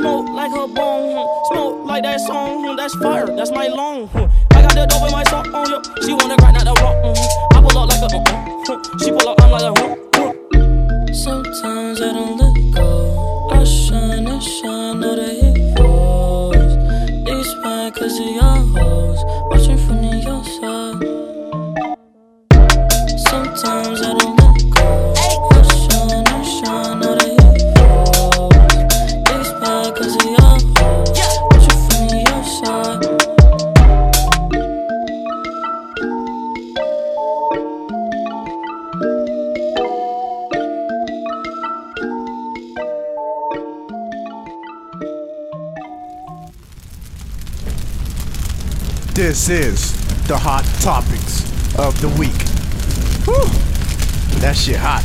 Smoked like her bone, smoke like that song, that's fire, that's my long. I got the dope in my song, yo. she wanna grind out the rock. I pull up like a, uh, uh, she pull up, I'm like a. Sometimes I don't the week. Whew. That shit hot.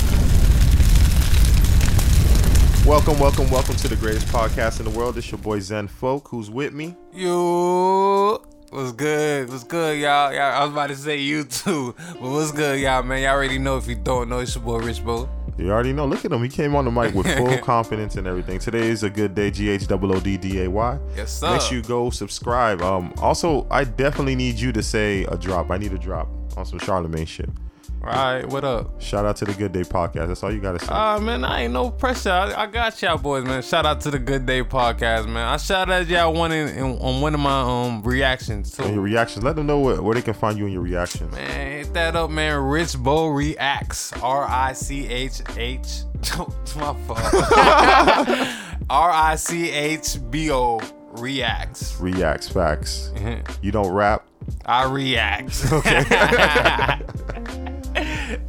Welcome, welcome, welcome to the greatest podcast in the world. It's your boy Zen Folk, who's with me. You what's good? What's good, y'all? Y'all, I was about to say you too, but what's good, y'all, man? Y'all already know if you don't know, it's your boy Rich Bo. You already know. Look at him. He came on the mic with full confidence and everything. Today is a good day. G H O O D D A Y. Yes, sir. Make sure you go subscribe. Um. Also, I definitely need you to say a drop. I need a drop on some Charlemagne shit. All right, what up? Shout out to the Good Day podcast. That's all you gotta say. Ah, man, I ain't no pressure. I, I got y'all boys, man. Shout out to the Good Day podcast, man. I shout out y'all one in, in, on one of my um reactions and your reactions. Let them know where, where they can find you in your reactions. Man, hit that up, man. Rich Bo reacts. R I C H H. My fault. R I C H B O reacts. Reacts, facts. You don't rap. I react.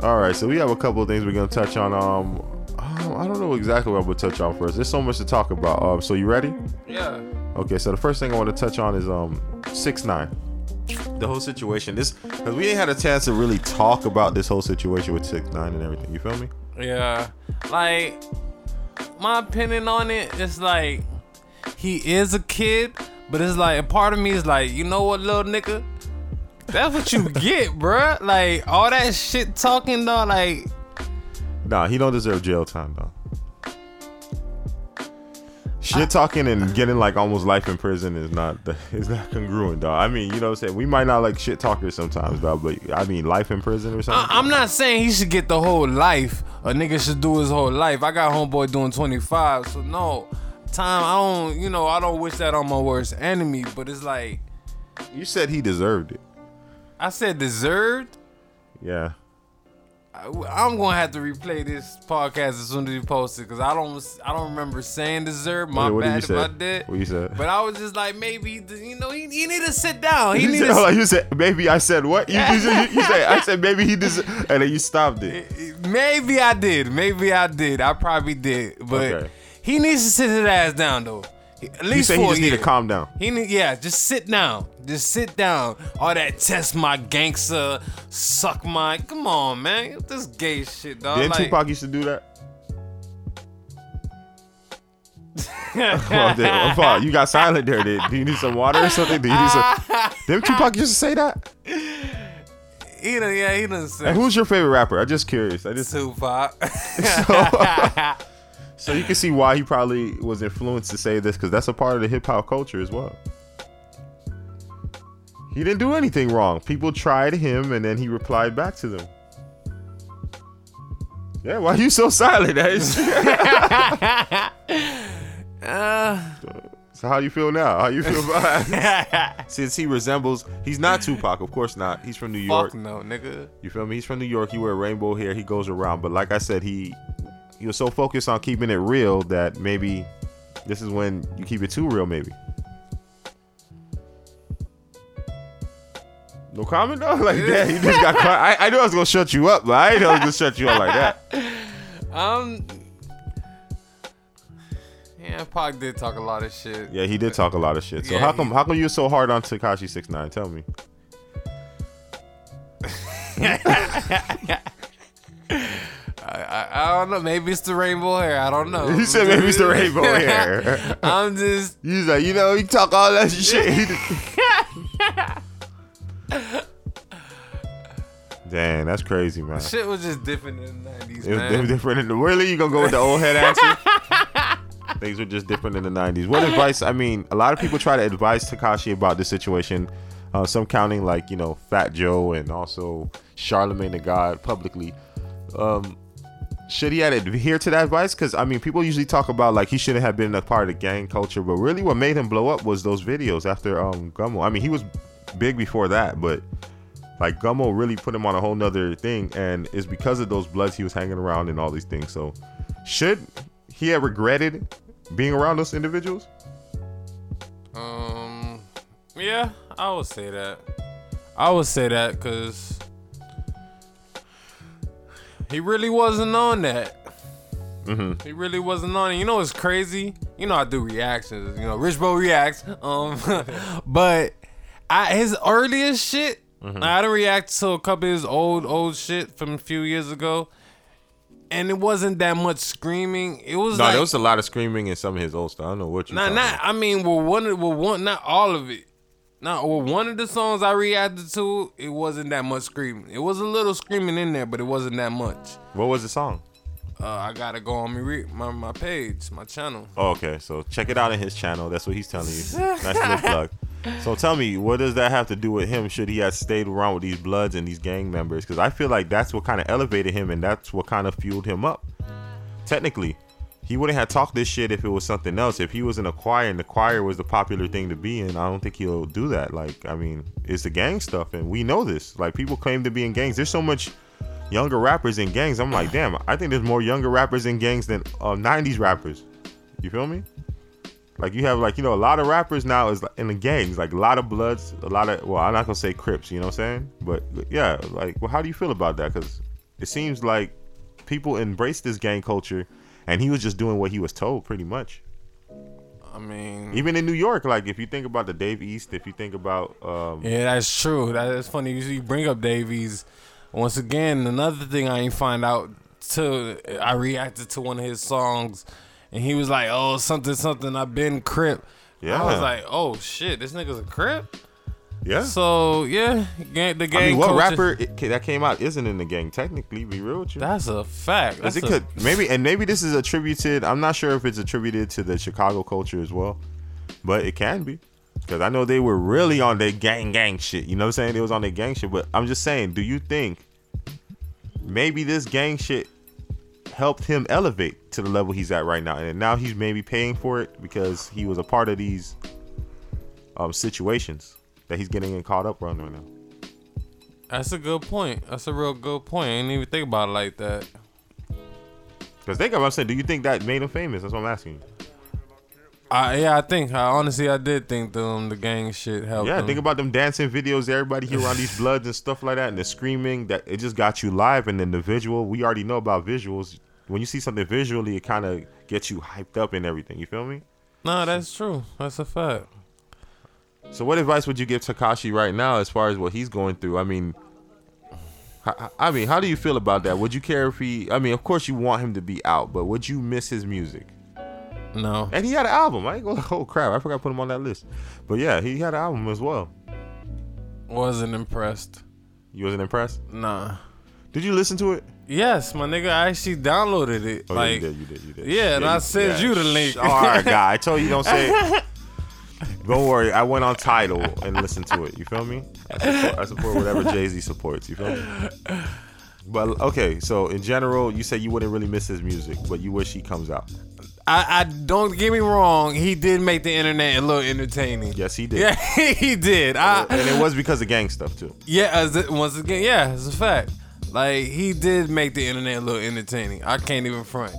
All right, so we have a couple of things we're gonna touch on. Um, um, I don't know exactly what I'm gonna touch on first. There's so much to talk about. Um, so you ready? yeah. Okay, so the first thing I want to touch on is um six nine. The whole situation. This because we ain't had a chance to really talk about this whole situation with six nine and everything. You feel me? Yeah. Like my opinion on it is like he is a kid, but it's like a part of me is like, you know what, little nigga? That's what you get, bruh. Like all that shit talking though, like Nah, he don't deserve jail time though. Shit talking and getting like almost life in prison is not the is not congruent, dog. I mean, you know what I'm saying? We might not like shit talkers sometimes, dog, but I mean life in prison or something. I, I'm not saying he should get the whole life. A nigga should do his whole life. I got homeboy doing 25, so no time. I don't, you know, I don't wish that on my worst enemy. But it's like you said he deserved it. I said deserved. Yeah. I- I'm gonna have to replay this podcast as soon as you post it because I don't I don't remember saying deserve. My Wait, bad if I did. What you said? But I was just like maybe you know he, he need to sit down. He You need said, to hold on, you said maybe I said what? You, you, you, you said I said maybe he deserved, and then you stopped it. Maybe I did. Maybe I did. I probably did. But Okay. He needs to sit his ass down though. At least You say he just need to calm down. He need, yeah, just sit down. Just sit down. All that test my gangster, suck my. Come on, man. This gay shit, dog. Didn't like, Tupac used to do that? Oh, then, Tupac, oh, you got silent there. Did, do you need some water or something? Do you need some? Didn't Tupac used to say that? he done, yeah, he done said And who's your favorite rapper? I'm just curious. I just Tupac. so you can see why he probably was influenced to say this because that's a part of the hip hop culture as well. He didn't do anything wrong. People tried him, and then he replied back to them. Yeah, why are you so silent? Ace? uh, so how you feel now? How you feel about Since he resembles, he's not Tupac, of course not. He's from New York. fuck no, nigga. You feel me? He's from New York. He wear rainbow hair. He goes around. But like I said, he was so focused on keeping it real that maybe this is when you keep it too real. Maybe. No comment though. Like that, he just got. Quiet. I, I knew I was gonna shut you up, but I didn't know I was gonna shut you up like that. Um. Yeah, Pac did talk a lot of shit. Yeah, he did talk a lot of shit. So Yeah, how come he- how come you're so hard on Tekashi Six Nine? Tell me. I, I, I don't know. Maybe it's the rainbow hair. I don't know. He said maybe it's the rainbow hair. I'm just. He's like, you know, you talk all that shit. Damn, that's crazy, man. Shit was just different in the 90s, It was man. di- different in the really. You gonna go with the old head answer? Things were just different in the '90s. What advice? I mean, a lot of people try to advise Tekashi about this situation. Uh, some counting like you know Fat Joe and also Charlemagne the God publicly. Um, should he adhere to that advice? Because I mean, people usually talk about like he shouldn't have been a part of the gang culture, but really, what made him blow up was those videos after um Gummo. I mean, he was big before that, but like Gummo really put him on a whole nother thing, and it's because of those bloods he was hanging around and all these things. So, should he have regretted being around those individuals? Um, yeah, I would say that. I would say that because he really wasn't on that. Mm-hmm. He really wasn't on it. You know what's crazy? You know I do reactions. You know, Rich Bo reacts. Um, but I his earliest shit, Mm-hmm. I done react to a couple of his old old shit from a few years ago, and it wasn't that much screaming. It was No, like there was a lot of screaming in some of his old stuff. I don't know what you. not not. I mean, well, one well, one not all of it. Not well, one of the songs I reacted to, it wasn't that much screaming. It was a little screaming in there, but it wasn't that much. What was the song? Uh, I gotta go on me re- my my page, my channel. Oh, okay, so check it out in his channel. That's what he's telling you. nice little plug. So tell me, what does that have to do with him? Should he have stayed around with these Bloods and these gang members? Because I feel like that's what kind of elevated him, and that's what kind of fueled him up. Technically, he wouldn't have talked this shit if it was something else. If he was in a choir and the choir was the popular thing to be in, I don't think he'll do that. Like, I mean, it's the gang stuff, and we know this. Like, people claim to be in gangs. There's so much younger rappers in gangs. I'm like, damn, I think there's more younger rappers in gangs than uh, 90s rappers. You feel me? Like you have like you know a lot of rappers now is in the gangs, like a lot of Bloods, a lot of well, I'm not gonna say Crips, you know what I'm saying? But yeah, like well, how do you feel about that? Because it seems like people embrace this gang culture, and he was just doing what he was told, pretty much. I mean, Even in New York, like if you think about the Dave East, if you think about um, yeah, that's true. That is funny. You bring up Dave East. Once again, another thing I ain't find out till I reacted to one of his songs, and he was like, "Oh, something, something. I've been Crip." Yeah. I was like, "Oh shit, this nigga's a Crip." Yeah. So yeah, gang, the gang. I mean, what culture- rapper it, that came out isn't in the gang? Technically, be real with you. That's a fact. That's it a- could maybe and maybe this is attributed. I'm not sure if it's attributed to the Chicago culture as well, but it can be. Because I know they were really on their gang gang shit. You know what I'm saying? They was on their gang shit. But I'm just saying, do you think maybe this gang shit helped him elevate to the level he's at right now, and now he's maybe paying for it because he was a part of these um, situations that he's getting caught up on right now. That's a good point. That's a real good point. I didn't even think about it like that. Because think about saying. Do you think that made him famous? That's what I'm asking you. I, yeah, I think. I honestly, I did think the um, the gang shit helped. Yeah, him. think about them dancing videos. Everybody here around these bloods and stuff like that, and the screaming that it just got you live. And then the visual, we already know about visuals. when you see something visually, it kind of gets you hyped up and everything. You feel me? No, that's true. That's a fact. So, what advice would you give Tekashi right now as far as what he's going through? I mean, I, I mean, how do you feel about that? Would you care if he? I mean, of course you want him to be out, but would you miss his music? No. And he had an album. I ain't. Oh crap! I forgot to put him on that list. But yeah, he had an album as well. Wasn't impressed. You wasn't impressed? Nah. Did you listen to it? Yes, my nigga, I actually downloaded it. Oh, like, yeah, you did. You did. You did. Yeah, and I sent you the link. All right, guy. I told you don't say. Don't worry. I went on Tidal and listened to it. You feel me? I support, I support whatever Jay Z supports. You feel me? But okay, so in general, you say you wouldn't really miss his music, but you wish he comes out. I, I don't get me wrong. He did make the internet a little entertaining. Yes, he did. Yeah, he did. I, and it was because of gang stuff too. yeah, as it, once again, yeah, it's a fact. Like he did make the internet a little entertaining. I can't even front.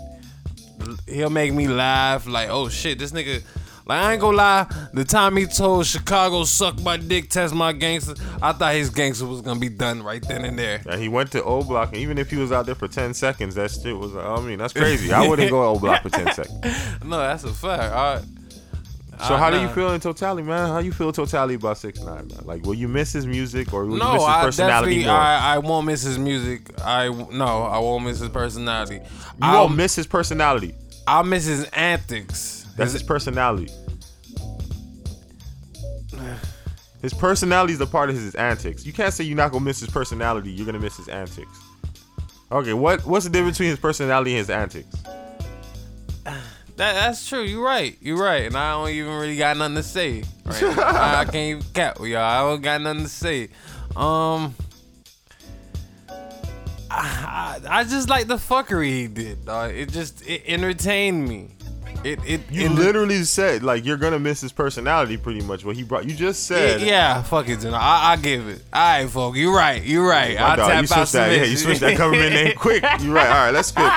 He'll make me laugh. Like, oh shit, this nigga. Like I ain't gonna lie. The time he told Chicago suck my dick, test my gangster, I thought his gangster was gonna be done right then and there. And he went to O Block, and even if he was out there for ten seconds, that shit was. I mean, that's crazy. I wouldn't go to O Block for ten seconds. No, that's a fact. I, So I- how do you feel in totality, man? How you feel totality about Six Nine, man? Like, will you miss his music or will you No, miss his I personality more? I, I won't miss his music. I no, I won't miss his personality. you I'll, won't miss his personality. I'll miss his antics. That's his personality. His personality is a part of his antics. You can't say you're not gonna miss his personality. You're gonna miss his antics. Okay, what what's the difference between his personality and his antics? That, that's true. You're right. You're right. And I don't even really got nothing to say. Right? I, I can't even cap with y'all. I don't got nothing to say. Um, I, I, I just like the fuckery he did. Dog. It just it entertained me. It it You it- literally said like you're gonna miss his personality pretty much. What he brought. You just said. yeah, fuck it, I, I give it. All right, folk. You're right. You're right. I tap you out that. Yeah, you switched that government name quick. You're right. All right, that's good.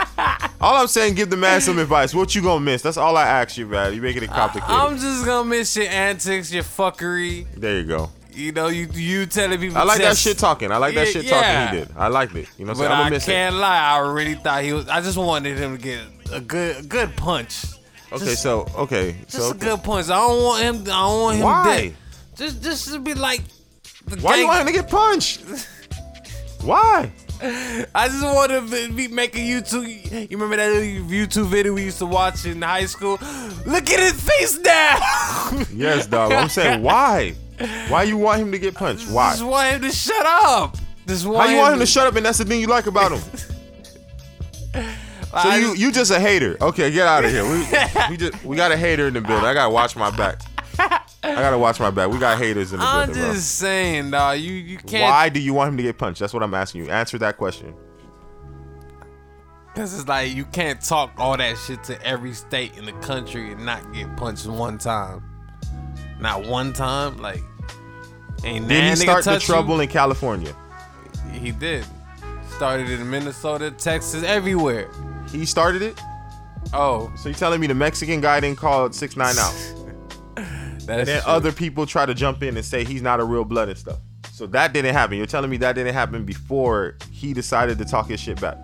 All I'm saying, give the man some advice. What you gonna miss? That's all I ask you, man. You making it complicated. I'm just gonna miss your antics, your fuckery. there you go. You know, you you telling people. I like that shit talking. I like that Yeah, shit yeah. talking he did. I liked it. You know what I'm saying? I'm I gonna miss can't lie, I really thought he was. I just wanted him to get a good a good punch. Okay, just- so okay, Just so a good punch. I don't want him. I don't want him Why? dead. Just just to be like. The why gang- you want him to get punched? Why? I just want to be, making YouTube. You remember that YouTube video we used to watch in high school? Look at his face now. Yes, dog. I'm saying why? Why you want him to get punched? Why? Just want him to shut up. Just want How you want him to shut up and that's the thing you like about him? So you just- you just a hater. Okay, get out of here. We, we just we got a hater in the building. I gotta watch my back. I gotta watch my back. We got haters in the building. I'm building, bro. just saying, dog. You you can't. Why do you want him to get punched? That's what I'm asking you. Answer that question. Cause it's like you can't talk all that shit to every state in the country and not get punched one time. Not one time, like ain't Did he start the touch you? trouble in California? He did. Started in Minnesota, Texas, everywhere. He started it. Oh, So you're telling me the Mexican guy didn't call six nine out, and then true. other people try to jump in and say he's not a real blood and stuff. So that didn't happen. You're telling me that didn't happen before he decided to talk his shit back.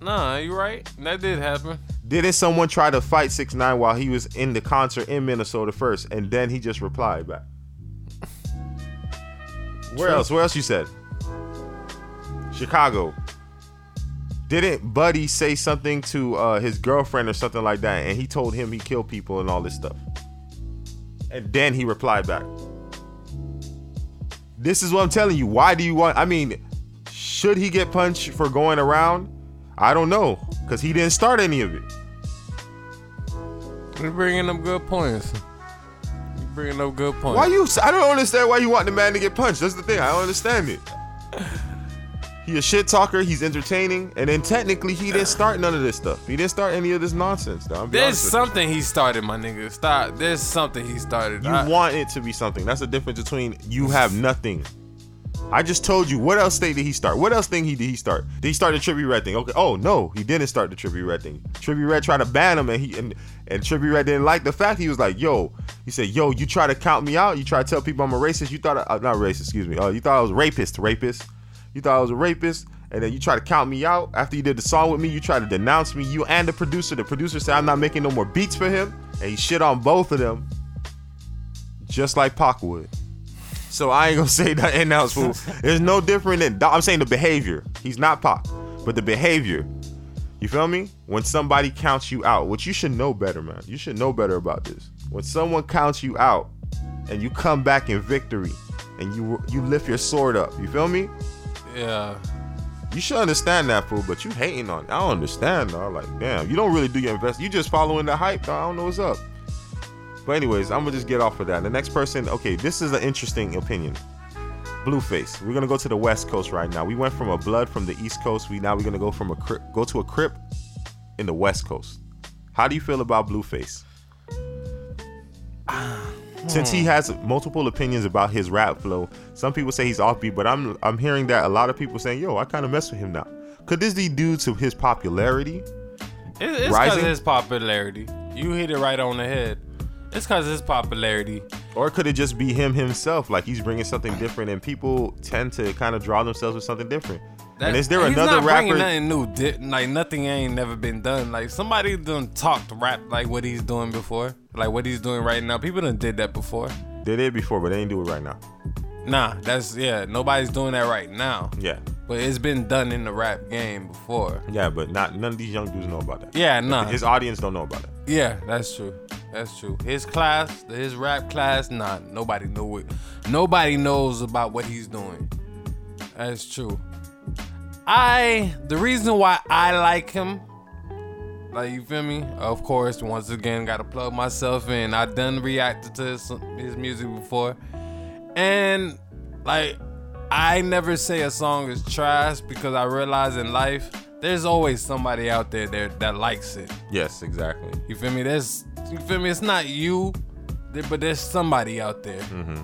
Nah, you're right. That did happen. Didn't someone try to fight six nine while he was in the concert in Minnesota first, and then he just replied back? Where True. else? Where else you said? Chicago. Didn't Buddy say something to uh, his girlfriend or something like that, and he told him he killed people and all this stuff? And then he replied back. This is what I'm telling you. Why do you want? I mean, should he get punched for going around? I don't know, cause he didn't start any of it. You're bringing up good points. You're bringing up good points. Why you? I don't understand why you want the man to get punched. That's the thing. I don't understand it. He a shit talker. He's entertaining, and then technically he didn't start none of this stuff. He didn't start any of this nonsense. Though. There's something he started, my nigga. Stop. There's something he started. You I- want it to be something. That's the difference between you have nothing. I just told you. What else state did he start? What else thing he did he start? Did he start the Trippie Redd thing? Okay. Oh no, he didn't start the Trippie Redd thing. Trippie Redd tried to ban him, and he and and Trippie Redd didn't like the fact he was like, yo, he said, yo, you try to count me out. You try to tell people I'm a racist. You thought I, uh, not racist. Excuse me. Uh, you thought I was rapist. Rapist. You thought I was a rapist. and then you try to count me out after you did the song with me. You try to denounce me, you and the producer. The producer said I'm not making no more beats for him, and he shit on both of them, just like Pac would. So I ain't gonna say nothing else, fool. There's no different than I'm saying the behavior. He's not Pac, but the behavior. You feel me? When somebody counts you out, which you should know better, man. You should know better about this. When someone counts you out, and you come back in victory, and you you lift your sword up. You feel me? Yeah. You should understand that, fool. But you hating on. I don't understand, dog. Like, damn, you don't really do your invest. You just following the hype, dog. I don't know what's up. But anyways, I'm gonna just get off of that. The next person, okay, this is an interesting opinion. Blueface. We're gonna go to the West Coast right now. We went from a blood from the East Coast. We now we're gonna go from a crip, go to a crip in the West Coast. How do you feel about Blueface? Ah. Since he hmm. has multiple opinions about his rap flow, some people say he's offbeat, but I'm I'm hearing that a lot of people saying, "Yo, I kind of mess with him now." Could this be due to his popularity? It, it's because of his popularity. You hit it right on the head. It's because of his popularity. Or could it just be him himself? Like he's bringing something different, and people tend to kind of draw themselves with something different. And is there he's another rapper? nothing new. Like nothing ain't never been done. Like somebody done talked rap like what he's doing before. Like what he's doing right now. People done did that before. They did it before, but they ain't do it right now. Nah, that's yeah. Nobody's doing that right now. Yeah, But it's been done in the rap game before. yeah, but not none of these young dudes know about that. Yeah, nah. His audience don't know about it. Yeah, that's true. That's true. His class, his rap class, nah, nobody know it. Nobody knows about what he's doing. That's true. I the reason why I like him, like you feel me? Of course, once again, gotta plug myself in. I done reacted to his, his music before, and like I never say a song is trash because I realize in life there's always somebody out there there that likes it. Yes, exactly. You feel me? There's you feel me? It's not you, but there's somebody out there. Mm-hmm.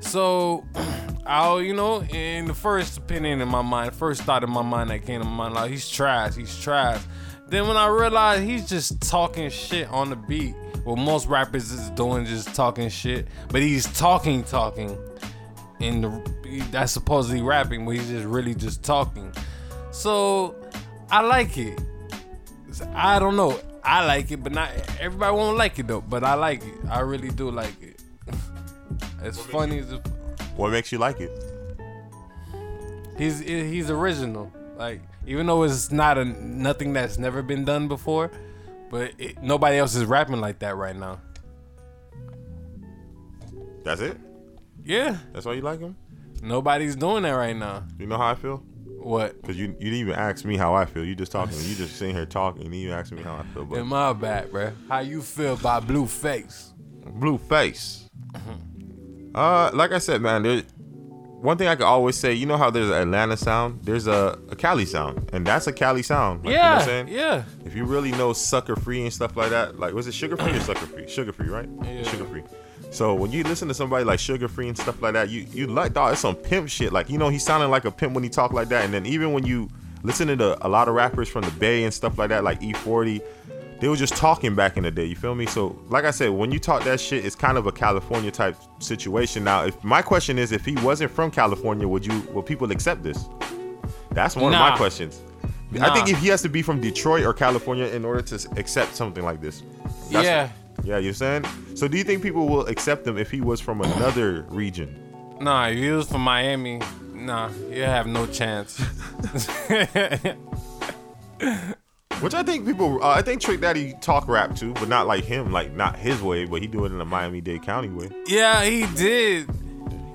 So, I'll you know, in the first opinion in my mind, first thought in my mind that came to my mind, like he's trash, he's trash. Then when I realized he's just talking shit on the beat, what most rappers is doing, just talking shit, but he's talking, talking, and the, that's supposedly rapping, but he's just really just talking. So, I like it. I don't know. I like it, but not everybody won't like it though. But I like it. I really do like it. As funny as it, What makes you like it? he's he's original. Like even though it's not a nothing that's never been done before, but it, nobody else is rapping like that right now. That's it. Yeah, That's why you like him. nobody's doing that right now. You know how I feel? What? Cause you you didn't even ask me how I feel. You just talking. You just sitting here talking. And you ask me how I feel. But In my back, bruh. How you feel about Blueface? blue face. Mm-hmm. Uh, like I said, man, there. One thing I could always say, you know how there's an Atlanta sound, there's a, a Cali sound, and that's a Cali sound. Like, you know what yeah, I'm saying? yeah. If you really know sucker free and stuff like that, like was it sugar free or sucker free? Sugar free, right? Yeah. Sugar free. So when you listen to somebody like sugar free and stuff like that, you you like dog, it's some pimp shit. Like you know, he sounding like a pimp when he talk like that. And then even when you listen to the, a lot of rappers from the Bay and stuff like that, like E40, they were just talking back in the day. You feel me? So like I said, when you talk that shit, it's kind of a California type situation. Now, if my question is, if he wasn't from California, would you would people accept this? That's one of my Nah. questions. I think if he has to be from Detroit or California in order to accept something like this. That's- Yeah. Yeah, you're saying? So do you think people will accept him if he was from another region? Nah, if you was from Miami, nah, you have no chance. Which I think people, uh, I think Trick Daddy talk rap too, but not like him, like not his way, but he do it in a Miami-Dade County way. yeah, he did.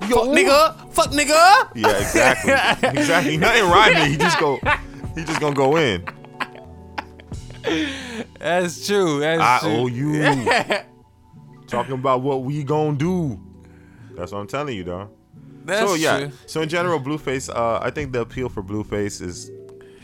Yo, Fuck nigga, fuck nigga. Yeah, exactly, exactly. Nothing rhyming. He just go, he just gonna go in. That's true. That's I true. owe you. Talking about what we gonna do. That's what I'm telling you, dog. That's so yeah. true. So in general, Blueface. Uh, I think the appeal for Blueface is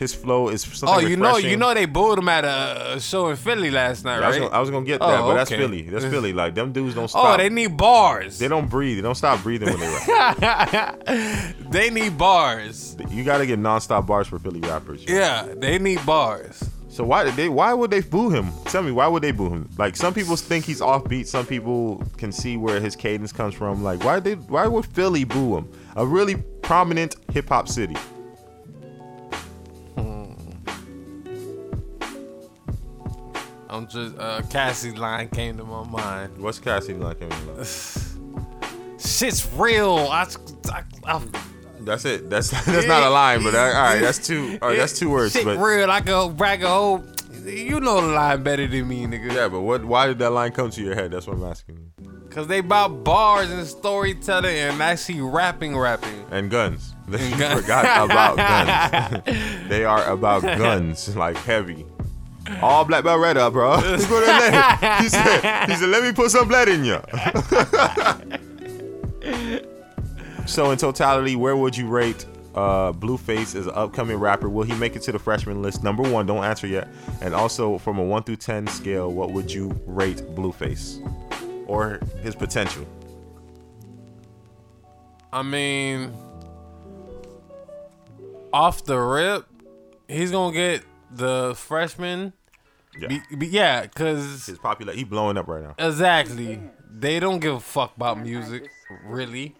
his flow is something. Oh, you know, you know they booed him at a show in Philly last night, I was, right? gonna, I was gonna get Oh, that, but oh, that's. Philly. That's Philly. Like them dudes don't oh, stop. oh, they need bars. They don't breathe. They don't stop breathing when they rap. They need bars. you gotta get nonstop bars for Philly rappers. yo. Yeah, they need bars. So why did they? Why would they boo him? Tell me, why would they boo him? Like some people think he's offbeat. Some people can see where his cadence comes from. Like why they? Why would Philly boo him? A really prominent hip hop city. I'm just uh, Cassie line came to my mind. What's Cassie like? Shit's real. I, I, I That's it. That's that's not a line, but all right, that's two. All right, that's two words. Shit But real. I go brag a whole. You know the line better than me, nigga. yeah, but what? Why did that line come to your head? That's what I'm asking you. Cause they about bars and storytelling and actually rapping, rapping. And guns. They Gun- forgot about guns. they are about guns, like heavy. All black belt red up, bro. He, put it in. he said, he said, let me put some blood in you. so in totality, where would you rate uh, Blueface as an upcoming rapper? Will he make it to the freshman list? Number one, don't answer yet. And also from a one through ten scale, what would you rate Blueface? Or his potential? I mean, off the rip, he's gonna get the freshman. Yeah. Be, be- yeah, cause His popular he blowing up right now. exactly, they don't give a fuck about music, really.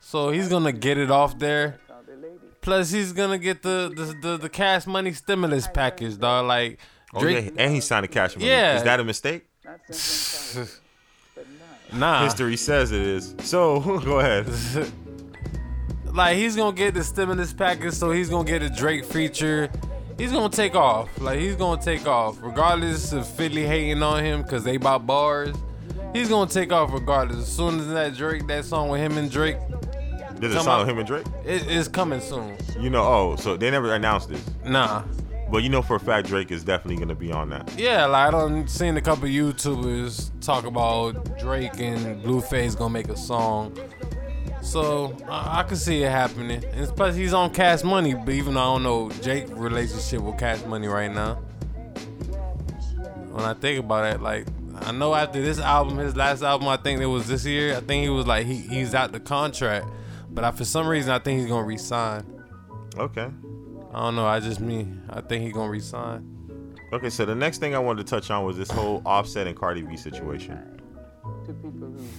So he's gonna get it off there. Plus, he's gonna get the the the, the cash money stimulus package, dog. Like Oh, Drake, yeah, and he signed a cash money. Yeah. Is that a mistake? nah. History says it is. So go ahead. like he's gonna get the stimulus package, so he's gonna get a Drake feature. He's gonna take off. Like he's gonna take off, regardless of Philly hating on him because they bought bars. He's gonna take off regardless. As soon as that Drake, that song with him and Drake, Come song with him and Drake. it, it's coming soon. You know, oh, so they never announced this, Nah, but you know for a fact Drake is definitely gonna be on that. yeah, like I done seen a couple YouTubers talk about Drake and Blueface gonna make a song. So I, I can see it happening. And plus he's on Cash Money, but even though I don't know Jake relationship with Cash Money right now. When I think about it, like I know after this album, his last album, I think it was this year. I think he was like he, he's out the contract, but I, for some reason I think he's gonna resign. Okay. I don't know. I just me. I think he's gonna resign. Okay, so the next thing I wanted to touch on was this whole Offset and Cardi B situation.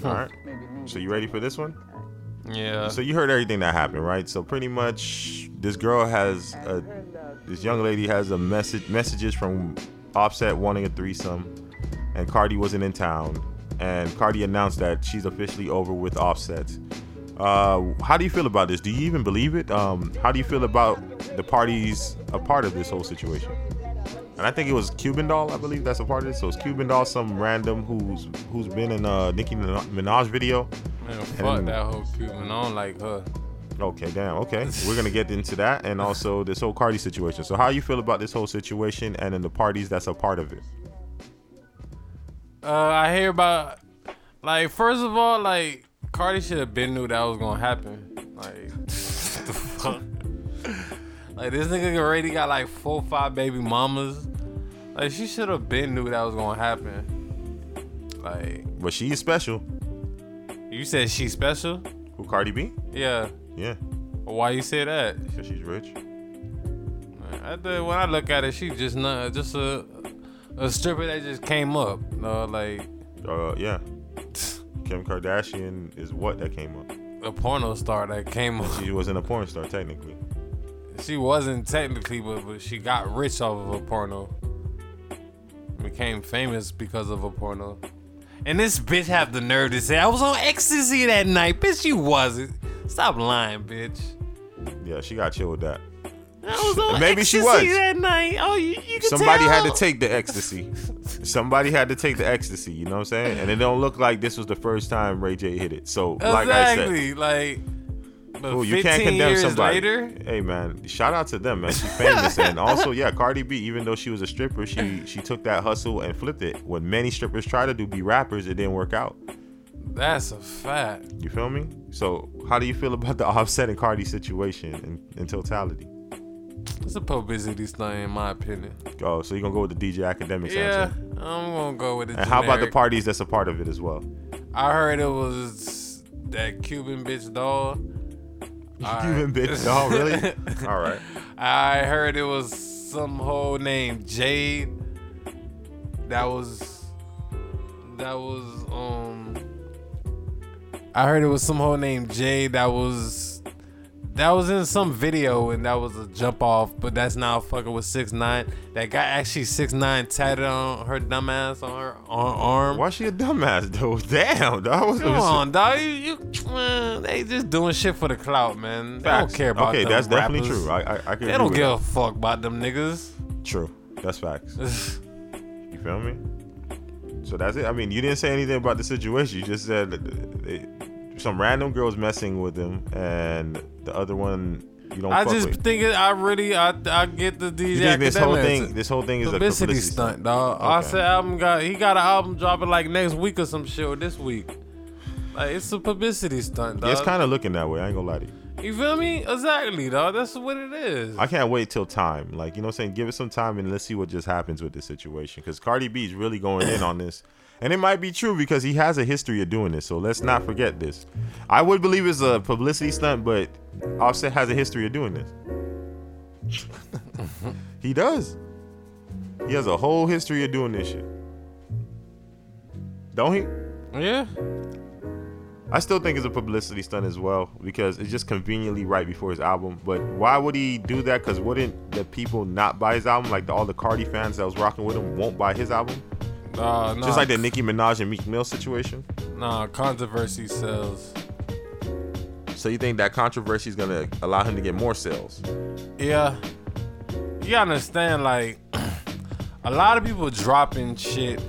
All right. So you ready for this one? Yeah. So you heard everything that happened, right? So pretty much, this girl has a, this young lady has a message messages from Offset wanting a threesome, and Cardi wasn't in town, and Cardi announced that she's officially over with Offset. Uh, how do you feel about this? Do you even believe it? Um, how do you feel about the parties a part of this whole situation? And I think it was Cuban Doll, I believe that's a part of this. So it's Cuban Doll, some random who's who's been in a Nicki Minaj video. Man, fuck that whole Cuban. I don't like her. Okay, damn. Okay, we're gonna get into that and also this whole Cardi situation. So, how you feel about this whole situation and then the parties that's a part of it? Uh, I hear about like first of all, like Cardi should have been knew that was gonna happen. Like, what the fuck? Like this nigga already got like four, five baby mamas. Like she should have been knew that was gonna happen. Like But she is special. You said she's special. Who Cardi B? Yeah. Yeah, Why you say that? because she's rich. I did, when I look at it, she just not just a a stripper that just came up. No, like Uh, yeah. Kim Kardashian is what that came up. a porno star that came up. She wasn't a porn star technically. She wasn't technically, but, but she got rich off of a porno. Became famous because of a porno. And this bitch have the nerve to say I was on ecstasy that night. Bitch, you wasn't. Stop lying, bitch. Yeah, she got chill with that. I was on Maybe she was. that night. Oh, you, you can Somebody had to take the ecstasy. Somebody had to take the ecstasy. You know what I'm saying? And it don't look like this was the first time Ray J hit it. So, like I said, exactly. Like, Ooh, you can't condemn somebody. later, Hey man, shout out to them, man. She's famous, and also yeah, Cardi B. Even though she was a stripper, she she took that hustle and flipped it. What many strippers try to do, be rappers, it didn't work out. that's a fact. You feel me? So how do you feel about the Offset and Cardi situation in, in totality? It's a publicity stunt, in my opinion. Oh, so you're gonna go with the DJ Akademiks Yeah, answer? I'm gonna go with it. And how about the parties that's a part of it as well? I heard it was that Cuban bitch doll. Cuban bitch doll, really? All right. I heard it was some whole name Jade. That was that was um I heard it was some whole name Jade that was that was in some video and that was a jump off, but that's now fucking with six nine. That guy actually six nine tatted on her dumbass on her on her arm. Why she a dumbass though? Damn, dog. What's Come on, dog. You, you man, they just doing shit for the clout, man. They don't care about Okay, that's definitely true. I I, I can They don't give that. a fuck about them niggas. True. That's facts. You feel me? So that's it. I mean, you didn't say anything about the situation. You just said that they, some random girls messing with him, and the other one you don't. I just with. think it, I really I I get the DJ this whole thing, this whole thing is publicity, a publicity stunt, dog. I said album got he got an album dropping like next week or some shit or this week. Like it's a publicity stunt, dog. Yeah, it's kind of looking that way. I ain't gonna lie to you. you feel me? Exactly, dog. That's what it is. I can't wait till time. Like, you know what I'm saying? Give it some time and let's see what just happens with this situation. Because Cardi B is really going in on this. And it might be true because he has a history of doing this. So let's not forget this. I would believe it's a publicity stunt, but Offset has a history of doing this. he does. He has a whole history of doing this shit. Don't he? yeah. I still think it's a publicity stunt as well because it's just conveniently right before his album. But why would he do that? Because wouldn't the people not buy his album? Like the, all the Cardi fans that was rocking with him won't buy his album? Uh, nah, Just like the Nicki Minaj and Meek Mill situation. nah, controversy sells. So you think that controversy is gonna allow him to get more sales? Yeah. You gotta understand, like, a lot of people dropping shit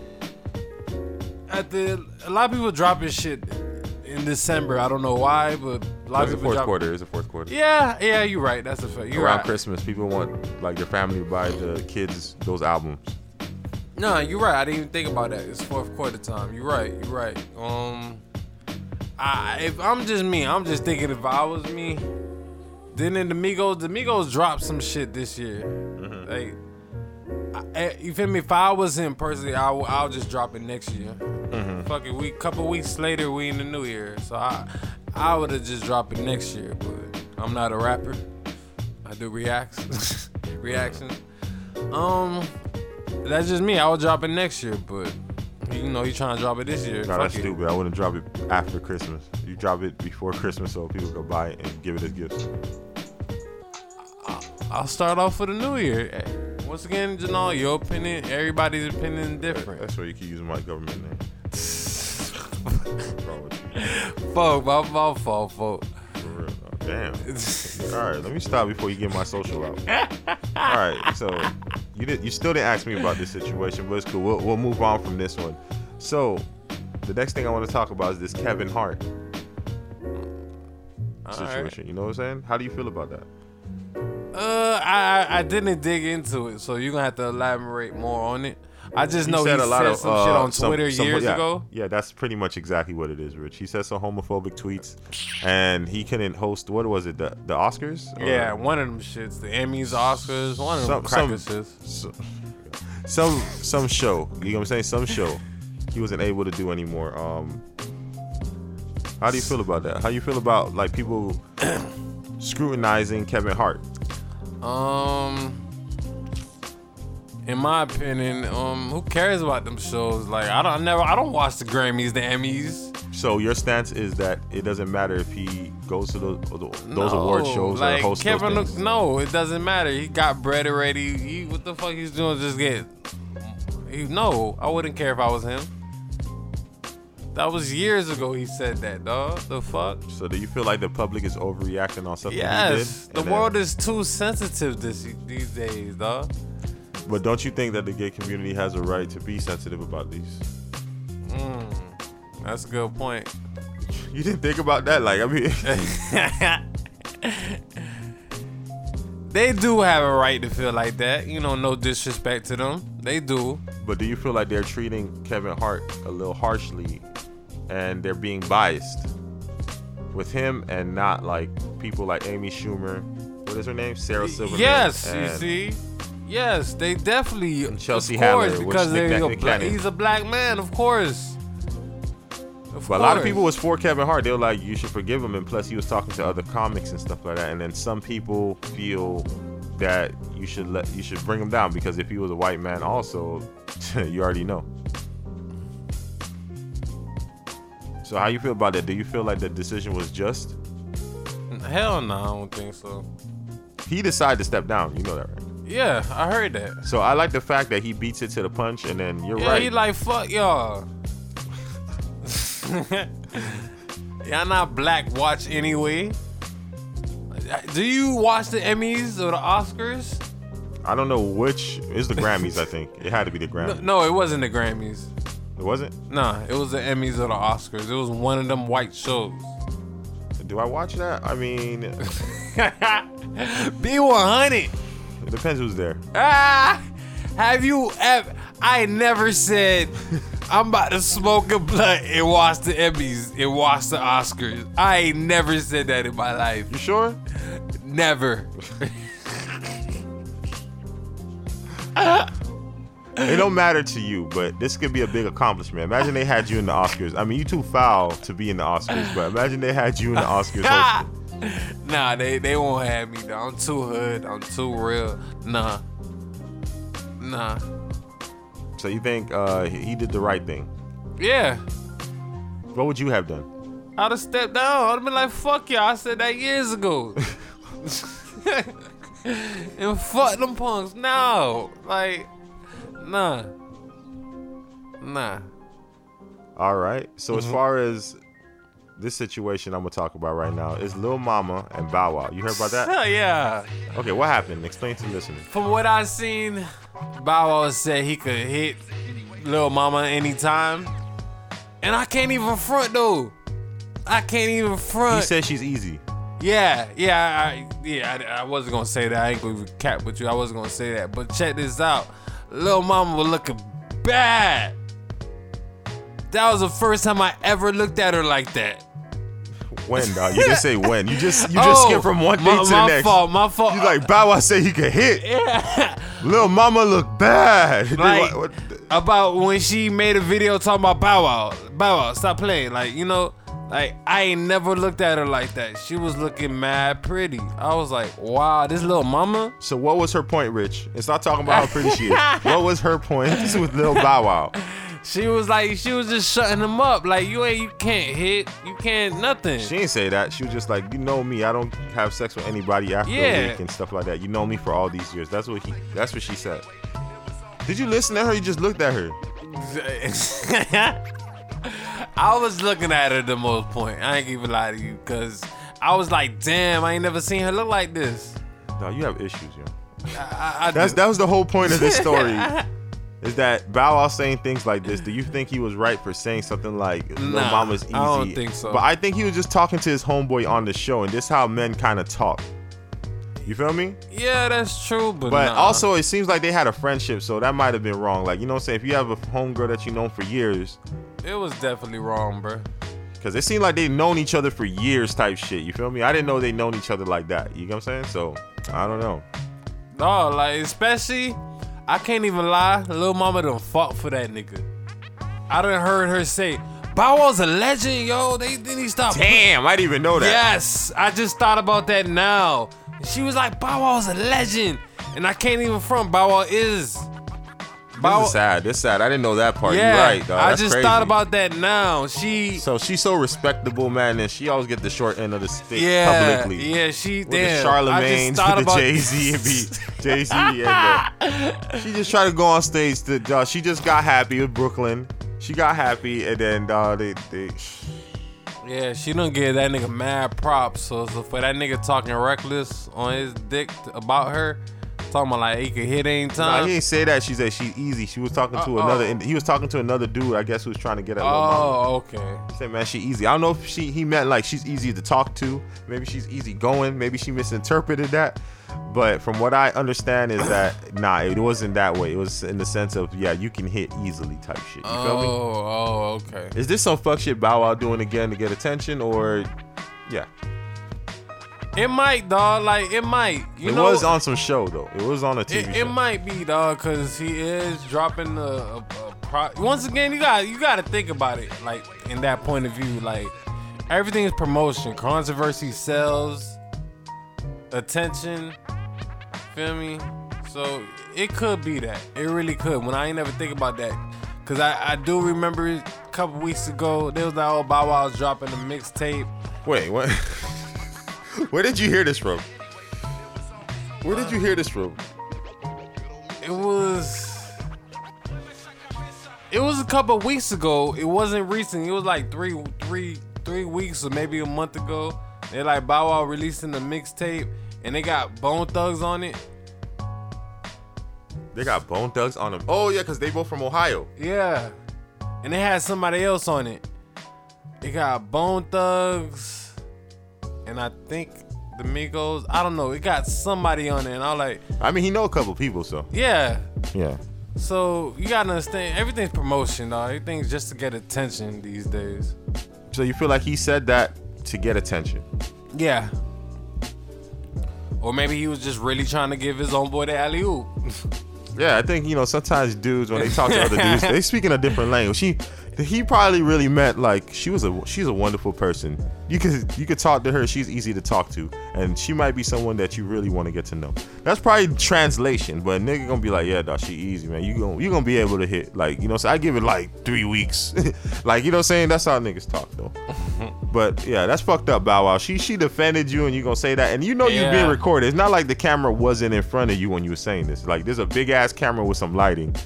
at the. A lot of people dropping shit in December. I don't know why, but a lot of the people fourth drop- quarter. It's the fourth quarter. Yeah, yeah, you're right. That's a fact. You're Around right. Christmas, people want like their family to buy the kids those albums. No, you're right. I didn't even think about that. It's fourth quarter time. You're right. You're right. Um, I if I'm just me, I'm just thinking if I was me, then in the Migos, the Migos dropped some shit this year. Like, I, I- you feel me? If I was him personally, I will, I'll just drop it next year. Fuck it. We couple weeks later, we in the new year, so I I would have just dropped it next year. But I'm not a rapper. I do reacts, reactions. Um, that's just me. I would drop it next year, but you know, you trying to drop it this year. No, that's it. stupid. I wouldn't drop it after Christmas. You drop it before Christmas so people can buy it and give it as gifts. I'll start off for the new year. Once again, Janal, your opinion, everybody's opinion is different. That's why you can use my government name. What's wrong with you? Fuck, my, my fault. For real. Oh, damn. All right, let me stop before you get my social out. All right, so you did, you still didn't ask me about this situation, but it's cool. We'll, we'll move on from this one. So the next thing I want to talk about is this Kevin Hart All situation. right. You know what I'm saying? How do you feel about that? Uh, I I I didn't dig into it, so you're gonna have to elaborate more on it. I just know he said, some uh, shit on Twitter some- years yeah, ago. Yeah, that's pretty much exactly what it is, Rich. He said some homophobic tweets, and he couldn't host. What was it? The the Oscars? Or- Yeah, one of them shits, the Emmys, Oscars, one of them Some- some- some some show. You know what I'm saying? Some show. He wasn't able to do anymore. Um, how do you feel about that? How you feel about like people scrutinizing Kevin Hart? Um, in my opinion, um, who cares about them shows? Like, I don't I never, I don't watch the Grammys, the Emmys. So your stance is that it doesn't matter if he goes to those those No, award shows like or hosts Kevin. those things. no, it doesn't matter. He got bread already. He, what the fuck he's doing? Just get. He, no, I wouldn't care if I was him. That was years ago. He said that, dog. The fuck. So do you feel like the public is overreacting on something Yes, he the did? And world then- is too sensitive this these days, dog. But don't you think that the gay community has a right to be sensitive about these? Mm, that's a good point. You didn't think about that, like I mean, They do have a right to feel like that. You know, no disrespect to them. They do. but do you feel like they're treating Kevin Hart a little harshly, and they're being biased with him, and not like people like Amy Schumer? What is her name? Sarah Silverman. yes, you see. Yes, they definitely. And Chelsea of course, Handler, because is they're Nick- Nick he's a black man, of course. Of But a lot of people was for Kevin Hart. They were like, you should forgive him. And plus, he was talking to other comics and stuff like that. And then some people feel that you should let you should bring him down because if he was a white man, also, you already know. So how you feel about that? Do you feel like the decision was just? Hell no, I don't think so. He decided to step down. You know that, right? Yeah, I heard that. So I like the fact that he beats it to the punch, and then you're Yeah, right. he like fuck y'all. y'all not black watch anyway. Do you watch the Emmys or the Oscars? I don't know which is the Grammys. I think it had to be the Grammys. no, it wasn't the Grammys. It wasn't. Nah, it was the Emmys or the Oscars. It was one of them white shows. Do I watch that? I mean, it B100. Depends who's there. Ah, have you ever? I never said I'm about to smoke a blunt and watch the Emmys and watch the Oscars. I never said that in my life. You sure? Never. It don't matter to you, but this could be a big accomplishment. Imagine they had you in the Oscars. I mean, you too foul to be in the Oscars, but imagine they had you in the Oscars. nah, they they won't have me. Though. I'm too hood. I'm too real. Nah. Nah. So you think uh, he he did the right thing? Yeah. What would you have done? I'd have stepped down. I'd have been like, fuck y'all. I said that years ago. and fuck them punks. No. Like, nah. Nah. All right. So Mm-hmm. as far as this situation I'm gonna talk about right now is Lil Mama and Bow Wow. You heard about that? Hell yeah. Okay, what happened? Explain to the listeners. From what I seen, Bow Wow said he could hit Lil Mama anytime. And I can't even front though. I can't even front. He said she's easy. Yeah, yeah, I, yeah. I, I wasn't gonna say that. I ain't gonna cap with you. I wasn't gonna say that. But check this out. Lil Mama was looking bad. That was the first time I ever looked at her like that. When, dog? You didn't say when. You just you just Oh, skipped from one thing my, to my the next. fault. My fault. You like Bow Wow said he could hit. Yeah. Little Mama look bad. Like- What- what- about when she made a video talking about Bow Wow. Bow Wow, stop playing. Like, you know, like I ain't never looked at her like that. She was looking mad pretty. I was like, wow, this little mama. So what was her point, Rich? It's not talking about how pretty she is. What was her point with Lil Bow Wow? She was like, she was just shutting them up. Like, you ain't, you can't hit, you can't nothing. She didn't say that. She was just like, you know me. I don't have sex with anybody after Yeah. a week and stuff like that. You know me for all these years. That's what he. That's what she said. Did you listen to her? You just looked at her. I was looking at her the most point. I ain't even lie to you, cause I was like, damn, I ain't never seen her look like this. No, you have issues, yo. I, I That's do. that was the whole point of this story. Is that Bow Wow saying things like this? Do you think he was right for saying something like "Lil Nah, Mama's easy"? I don't think so. But I think he was just talking to his homeboy on the show, and this is how men kind of talk. You feel me? yeah, that's true, but But nah. also, it seems like they had a friendship, so that might have been wrong. Like, you know what I'm saying? If you have a homegirl that you known for years, it was definitely wrong, bro. because it seemed like they've known each other for years type shit. You feel me? I didn't know they known each other like that. You know what I'm saying? So, I don't know. No, like especially, I can't even lie. Lil Mama done fought for that nigga. I done heard her say, "Bow Wow's a legend, yo." They didn't he stop. Damn, I didn't even know that. Yes, I just thought about that now. She was like, "Bow Wow's a legend," and I can't even front. Bow Wow is. Bow This is sad. This is sad. I didn't know that part. Yeah, You're right, dog. I That's just crazy. thought about that now. She. So she's so respectable, man, and she always get the short end of the stick Yeah, publicly. yeah, she With damn. the with the Jay Z, and be Jay Z, and the, she just tried to go on stage. To, uh, she just got happy with Brooklyn. She got happy, and then uh, they, they Yeah, she don't give that nigga mad props. So, so for that nigga talking reckless on his dick t- about her, talking about like he could hit Nah, anytime. he didn't say that. She said she's easy. She was talking to Uh, another. oh. He was talking to another dude. I guess who was trying to get at oh, okay. He said, man, she easy. I don't know if she he meant like she's easy to talk to. Maybe she's easy going. Maybe she misinterpreted that. But from what I understand is that nah, it wasn't that way. It was in the sense of yeah, you can hit easily type shit. You Oh, feel me? oh, okay. Is this some fuck shit Bow Wow doing again to get attention or yeah? It might, dog. Like it might. You it know, was on some show though. It was on a TV It, show. it might be, dog, cause he is dropping a, a, a pro- Once again, you got you got to think about it, like in that point of view. Like everything is promotion. Controversy sells. Attention. Feel me? So it could be that. It really could. When I ain't never think about that, cause I, I do remember a couple weeks ago there was that old Bow Wow was dropping a mixtape. Wait, what? Where did you hear this from? Where did you hear this from? It was. It was a couple weeks ago. It wasn't recent. It was like three, three, three weeks or maybe a month ago. They like Bow Wow releasing the mixtape, and they got Bone Thugs on it. They got Bone Thugs on them. Oh yeah, cause they both from Ohio. Yeah, and they had somebody else on it. They got Bone Thugs, and I think the Migos. I don't know. It got somebody on it, and I was like, I mean, he know a couple people, so yeah. yeah. So you gotta understand, everything's promotion, dog. Everything's just to get attention these days. So you feel like he said that to get attention? Yeah. Or maybe he was just really trying to give his own boy the alley oop. Yeah, I think you know sometimes dudes when they talk to other dudes, they speak in a different language. She, he probably really meant like she was a she's a wonderful person. You could you could talk to her. She's easy to talk to, and she might be someone that you really want to get to know. That's probably translation, but nigga gonna be like, yeah, dog, she easy, man. You gonna you gonna be able to hit like you know. So I give it like three weeks, like you know what I'm saying. That's how niggas talk though. But yeah, that's fucked up, Bow Wow. She she defended you, and you gonna say that, and you know you Yeah. being recorded. It's not like the camera wasn't in front of you when you were saying this. Like there's a big ass camera with some lighting,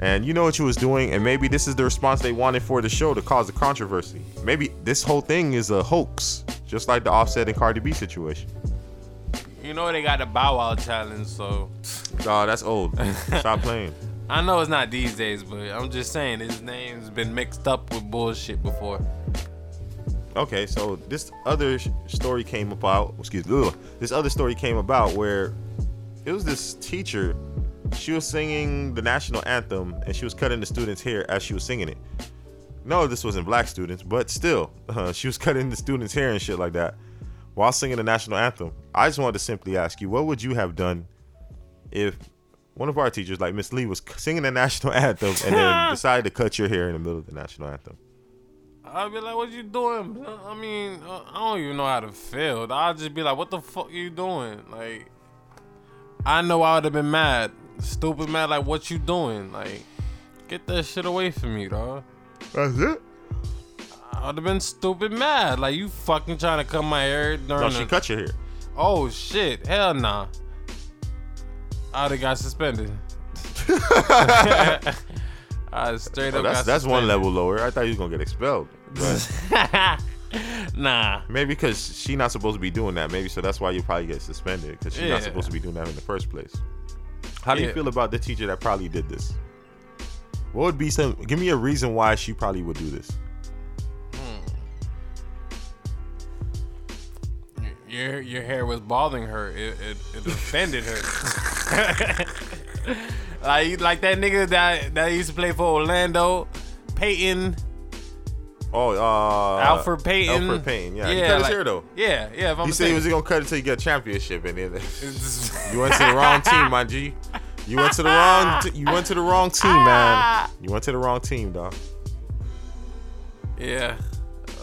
and you know what you was doing, and maybe this is the response they wanted for the show to cause the controversy. Maybe this whole thing is a hoax, just like the Offset and Cardi B situation. You know they got the Bow Wow challenge, so Dog, that's old. Stop playing. I know it's not these days, but I'm just saying his name's been mixed up with bullshit before. Okay, so this other story came about. Excuse me. this other story came about where it was this teacher. She was singing the national anthem and she was cutting the students' hair as she was singing it. No, this wasn't black students, but still, uh, she was cutting the students' hair and shit like that while singing the national anthem. I just wanted to simply ask you, what would you have done if one of our teachers, like Miss Lee, was singing the national anthem and then decided to cut your hair in the middle of the national anthem? I'd be like, "What you doing?" I mean, I don't even know how to feel. I'd just be like, "What the fuck are you doing?" Like, I know I would have been mad, stupid mad. Like, what you doing? Like, get that shit away from me, dog. That's it. I would have been stupid mad. Like, you fucking trying to cut my hair during No, the- she cut your hair. Oh shit! Hell nah. I'd have got suspended. I straight Oh, up. that's got that's one level lower. I thought you was gonna get expelled. But nah. maybe because she not supposed to be doing that. Maybe so that's why you probably get suspended because she's Yeah. not supposed to be doing that in the first place. How do you feel about the teacher that probably did this? What would be some? Give me a reason why she probably would do this. Hmm. Your your hair was bothering her. It it, it offended her. like like that nigga that that used to play for Orlando, Payton, Oh, uh, Elfrid Payton. Elfrid Payton. Yeah, he cut his like- hair though. Yeah, yeah. If I'm He said he was gonna cut it until you get a championship, and then you went to the wrong team, my G. You went to the wrong. T- you went to the wrong team, man. You went to the wrong team, dog. yeah,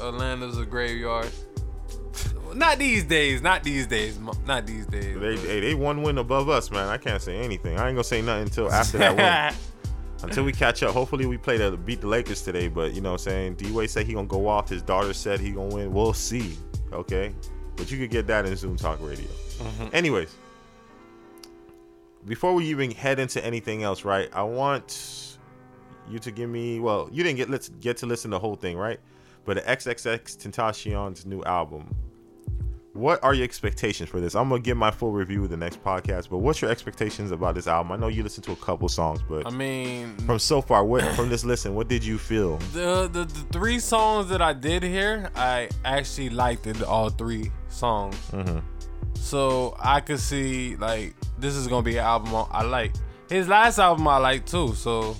Orlando's a graveyard. Not these days. Not these days. Not these days. They, hey, they one win above us, man. I can't say anything. I ain't gonna say nothing until after that win. Until we catch up. Hopefully we play to beat the Lakers today. But you know what I'm saying? D Wade said he gonna go off. His daughter said he gonna win. We'll see. Okay? But you could get that in Zoom Talk Radio. Mm-hmm. Anyways. Before we even head into anything else, right? I want you to give me well, you didn't get let's get to listen to the whole thing, right? But the XXXTentacion's new album. What are your expectations for this? I'm gonna give my full review of the next podcast, but what's your expectations about this album? I know you listened to a couple songs, but I mean, from so far, what from this listen, what did you feel? the, the the three songs that I did hear, I actually liked all three songs. Mhm. So I could see like this is gonna be an album I- I like. His last album I like too. So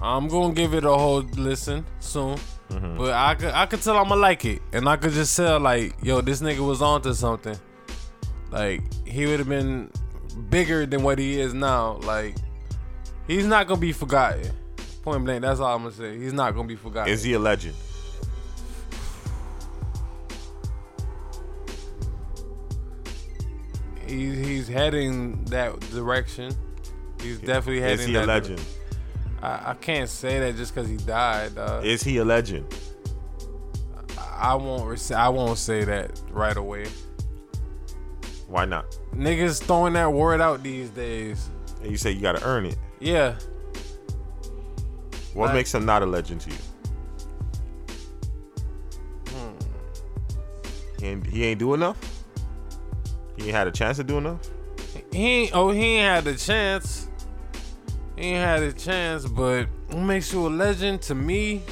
I'm gonna give it a whole listen soon. Mm-hmm. But I could I could tell I'ma like it, and I could just tell like yo this nigga was onto something. Like he would have been bigger than what he is now. Like he's not gonna be forgotten. Point blank. That's all I'm gonna say. He's not gonna be forgotten. Is he a legend? he's he's heading that direction. He's definitely heading. Is he that a legend? I, I can't say that just because he died. Uh, Is he a legend? I won't. Rec- I won't say that right away. Why not? Niggas throwing that word out these days. And you say you gotta earn it. Yeah. What Like- makes him not a legend to you? He ain't, he ain't do enough. He ain't had a chance to do enough. He ain't. Oh, he ain't had the chance. He ain't had a chance, but what makes you a legend to me?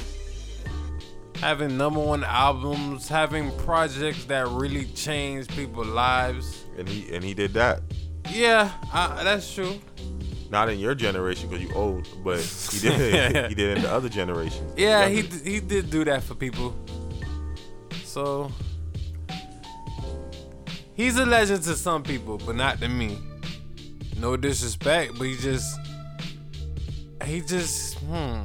Having number one albums, having projects that really change people's lives. And he and he did that. Yeah, I, that's true. Not in your generation because you old, but he did. he did in the other generations. Yeah, he d- he did do that for people. So he's a legend to some people, but not to me. No disrespect, but he just he just hmm.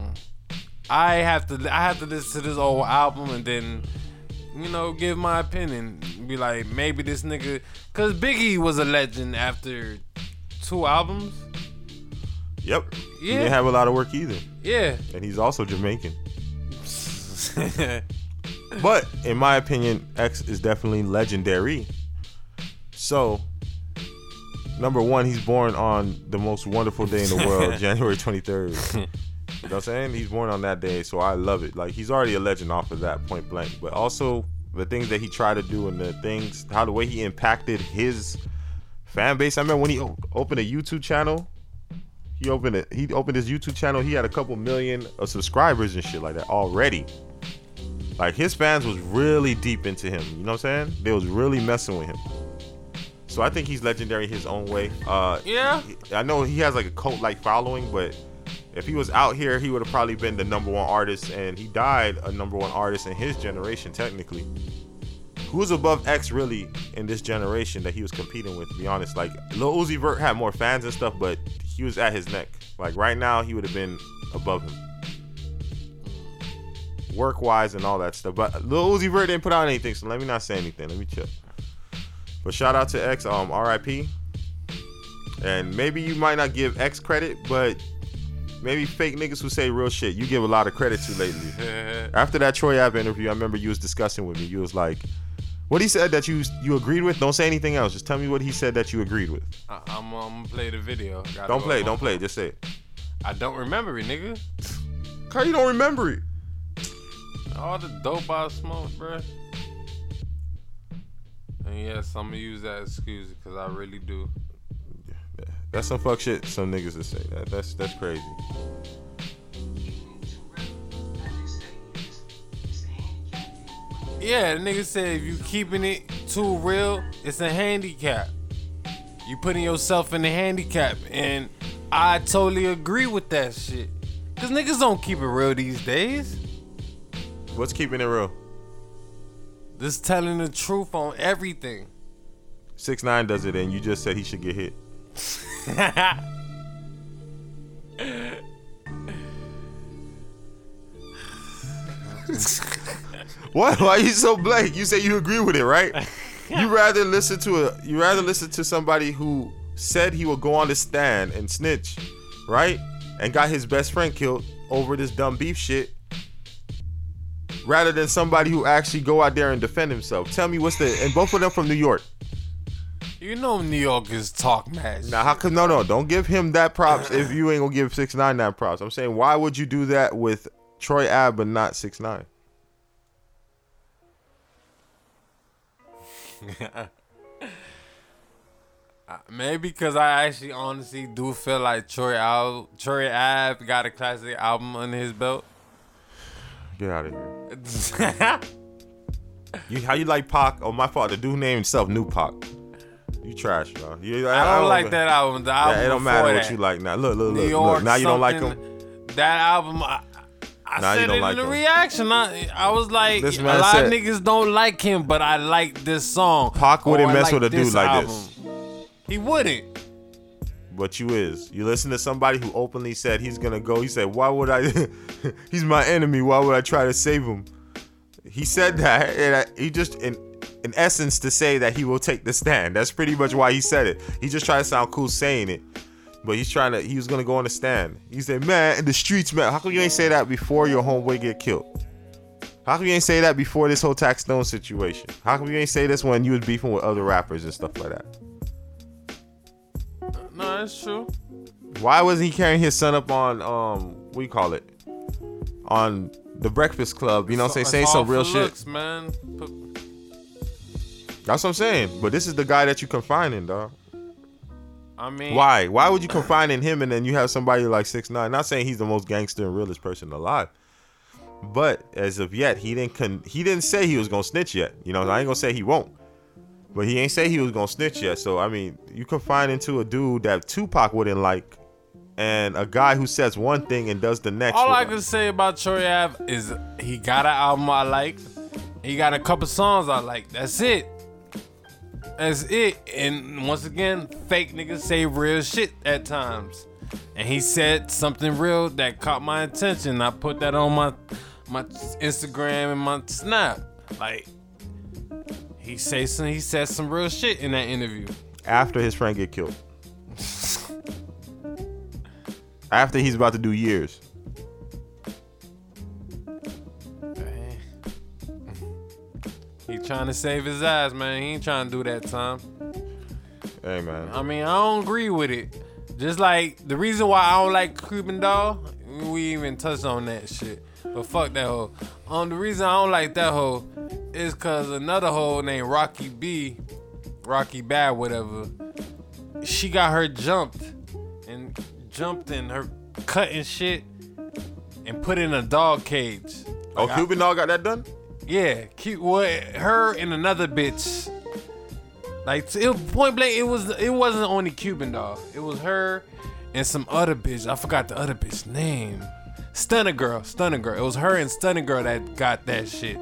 I have to I have to listen to this old album and then you know give my opinion. Be like maybe this nigga cuz Biggie was a legend after two albums. Yep. He Yeah. didn't have a lot of work either, Yeah. and he's also Jamaican. But in my opinion, X is definitely legendary. So, number one, he's born on the most wonderful day in the world, January 23rd. You know what I'm saying? He's born on that day, so I love it. Like he's already a legend off of that point blank. But also the things that he tried to do and the things, how the way he impacted his fan base. I remember when he opened a YouTube channel. He opened it. He opened his YouTube channel. He had a couple million of subscribers and shit like that already. Like his fans was really deep into him. You know what I'm saying? They was really messing with him. So I think he's legendary his own way. Uh, Yeah. I know he has like a cult like following, but if he was out here, he would have probably been the number one artist, and he died a number one artist in his generation technically. Who's above X really in this generation that he was competing with? To be honest, like Lil Uzi Vert had more fans and stuff, but he was at his neck. Like right now, he would have been above him, work wise and all that stuff. But Lil Uzi Vert didn't put out anything, so let me not say anything. Let me chill. But shout out to X, um, R.I.P. And maybe you might not give X credit, but maybe fake niggas who say real shit, you give a lot of credit to lately. After that Troy Ave interview, I remember you was discussing with me. You was like, what he said that you you agreed with. Don't say anything else. Just tell me what he said that you agreed with. I, I'm, I'm gonna play the video. Gotta Don't play. Don't play. Just say it. I don't remember it, nigga. How you don't remember it? All the dope I smoked, bruh. And yes, I'm gonna use that excuse because I really do. That's some fuck shit. Some niggas would say that. That's that's crazy. Yeah, the nigga said if you keeping it too real, it's a handicap. You putting yourself in a handicap, and I totally agree with that shit. Cause niggas don't keep it real these days. What's keeping it real? Just telling the truth on everything. Six nine does it, and you just said he should get hit. What? Why are you so blank? You say you agree with it, right? You rather listen to a you rather listen to somebody who said he would go on the stand and snitch, right? And got his best friend killed over this dumb beef shit. Rather than somebody who actually go out there and defend himself. Tell me what's the and both of them from New York. You know New York is talk match. Now how come no no don't give him that props if you ain't gonna give six nine that props. I'm saying why would you do that with Troy Ave but not six nine? Uh, maybe because I actually honestly do feel like Troy Al Troy Ave got a classic album under his belt. Get out of here. You how you like Pac? Oh my fault. The dude named himself New Pac. You trash, bro. You, I don't like that album. The album Yeah, it don't matter that. what you like now. Look, look, New look, York. look. Now you don't like him. That album, I, I you said don't it like in the him. reaction. I, I was like, a lot of niggas don't like him, but I like this song. Pac wouldn't I mess with a dude like this. He wouldn't. But you is. You listen to somebody who openly said he's gonna go. He said, "Why would I? he's my enemy. Why would I try to save him?" He said that, and I, he just in in essence to say that he will take the stand. That's pretty much why he said it. He just tried to sound cool saying it, but he's trying to. He was gonna go on the stand. He said, "Man, in the streets, man. How come you ain't say that before your homeboy get killed? How come you ain't say that before this whole Taxstone situation? How come you ain't say this when you was beefing with other rappers and stuff like that? That's true. Why wasn't he carrying his son up on um we call it? On the Breakfast Club, you know what I'm saying? Saying some real shit. looks, man. That's what I'm saying. But this is the guy that you confining, dog. I mean, Why? Why would you confine in him and then you have somebody like six nine? Not saying he's the most gangster and realest person alive, but as of yet, he didn't con- he didn't say he was gonna snitch yet. You know, I ain't gonna say he won't, but he ain't say he was gonna snitch yet. So I mean, you confine into a dude that Tupac wouldn't like, and a guy who says one thing and does the next. All I can say about Troy Ave is he got an album I like. He got a couple songs I like. That's it. That's it. And once again, fake niggas say real shit at times. And he said something real that caught my attention. I put that on my my Instagram and my Snap. Like he say some he said some real shit in that interview. after his friend get killed. after he's about to do years. He trying to save his ass, man. He ain't trying to do that time. Hey man. I mean, I don't agree with it. Just like the reason why I don't like Cuban Doll, we even touched on that shit. But fuck that hoe. Um, the reason I don't like that hoe is cause another hoe named Rocky B, Rocky Badd, whatever. She got her jumped and jumped in her cutting shit and put in a dog cage. Oh, Like, I- Cuban Doll got that done? yeah, cute. What her and another bitch. Like it, point blank, it was it wasn't only Cuban Doll. It was her and some other bitch. I forgot the other bitch name. Stunna Girl, Stunna Girl. It was her and Stunna Girl that got that shit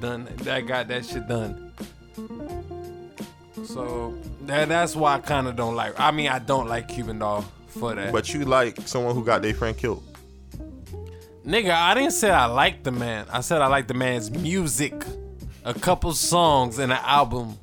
done. That got that shit done. So that that's why I kind of don't like. I mean, I don't like Cuban Doll for that. But you like someone who got their friend killed. Nigga, I didn't say I like the man. I said I like the man's music. A couple songs and an album.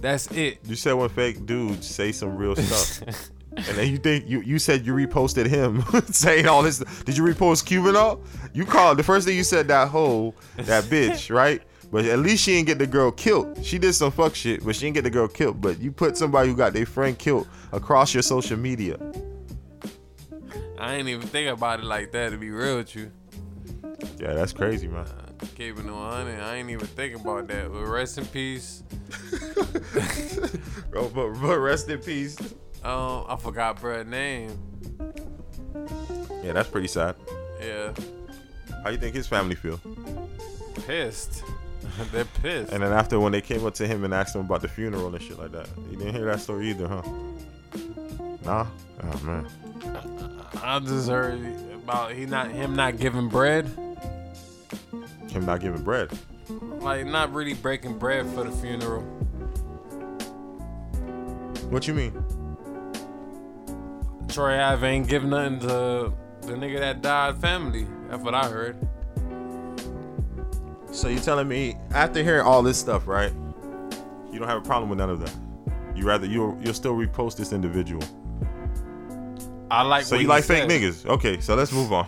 That's it. You said when fake dudes say some real stuff. and then you think you you said you reposted him saying all this. Did you repost Cuban Doll? You called the first thing you said that hoe, that bitch, right? But at least she didn't get the girl killed. She did some fuck shit, but she didn't get the girl killed. But you put somebody who got their friend killed across your social media. I ain't even think about it like that to be real with you. Yeah, that's crazy, man. Keeping it 100, I ain't even think about that. But rest in peace. Oh, but, but rest in peace. Um, I forgot bruh name. Yeah, that's pretty sad. Yeah, How you think his family feel? pissed. They're pissed. And then after when they came up to him and asked him about the funeral and shit like that, you didn't hear that story either, huh? Nah. Oh man. I just heard about he not him not giving bread, Him not giving bread. like not really breaking bread for the funeral. What you mean? Troy Ave ain't giving nothing to the nigga that died family. That's what I heard. So you're telling me after hearing all this stuff, right? You don't have a problem with none of that. You rather you you'll still repost this individual. I like. So you like fake niggas? Okay, so let's move on.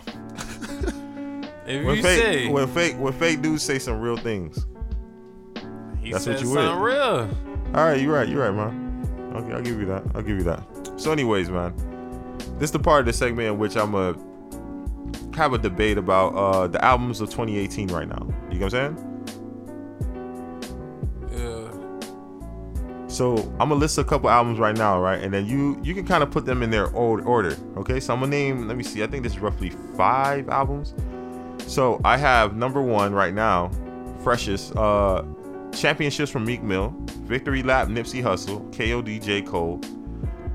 If When you fake say when fake when fake dudes say some real things. he that's what you with. real. All right, you're right. You're right, man. Okay, I'll give you that. I'll give you that. So, anyways, man, this is the part of the segment in which I'm gonna have a debate about uh, the albums of 2018 right now. You know what I'm saying? Yeah. So I'm gonna list a couple albums right now, right, and then you you can kind of put them in their old order. Okay, so I'm gonna name. Let me see. I think this is roughly five albums. So I have number one right now, freshest. Uh, championships from Meek Mill, Victory Lap Nipsey Hussle, KOD J Cole,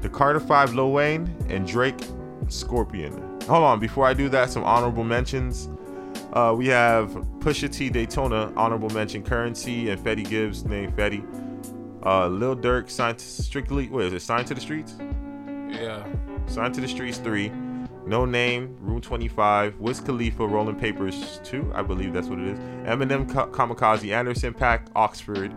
the Carter Five Lil Wayne, and Drake Scorpion. Hold on, before I do that, some honorable mentions. Uh, we have Pusha T Daytona, honorable mention, Currency, and Freddie Gibbs, named Freddie. Uh, Lil Durk, signed to Strictly, what is it, Signed to the Streets? Yeah. Signed to the Streets 3. Noname, Room 25. Wiz Khalifa, Rolling Papers 2. I believe that's what it is. Eminem, Ka- Kamikaze, Anderson Paak, Oxnard.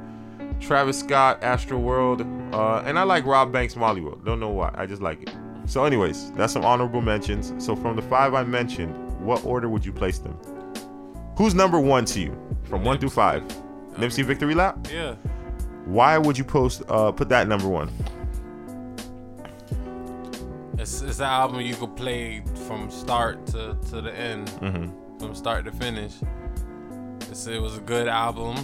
Travis Scott, Astroworld. Uh, and I like Rob Banks, Mollywood. Don't know why. I just like it. So, anyways, that's some honorable mentions. So, from the five I mentioned, what order would you place them? Who's number one to you from one through five? Nipsey Victory Lap. Yeah. Why would you post uh put that number one? It's, it's an album you could play from start to, to the end, Mm-hmm. from start to finish. It's, it was a good album.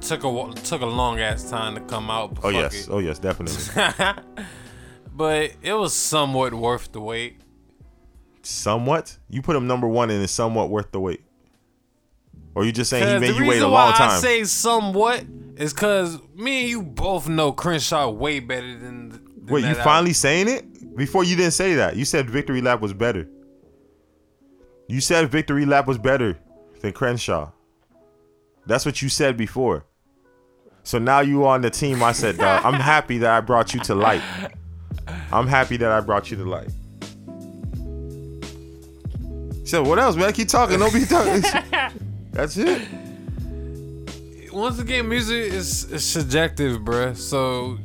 Took a took a long ass time to come out. Oh yes, it. oh yes, definitely. but it was somewhat worth the wait. somewhat. You put him number one, and it's somewhat worth the wait. Or you just saying he made the you wait reason a why long I time? say somewhat is because me and you both know Crenshaw way better than. than Wait, you finally saying it? Before you didn't say that. You said Victory Lap was better. You said Victory Lap was better than Crenshaw. That's what you said before. So now you on the team. I said, dog, I'm happy that I brought you to light. I'm happy that I brought you to light. So what else, man? Keep talking. Don't be talking. That's it. Once again, music is, is subjective, bruh. So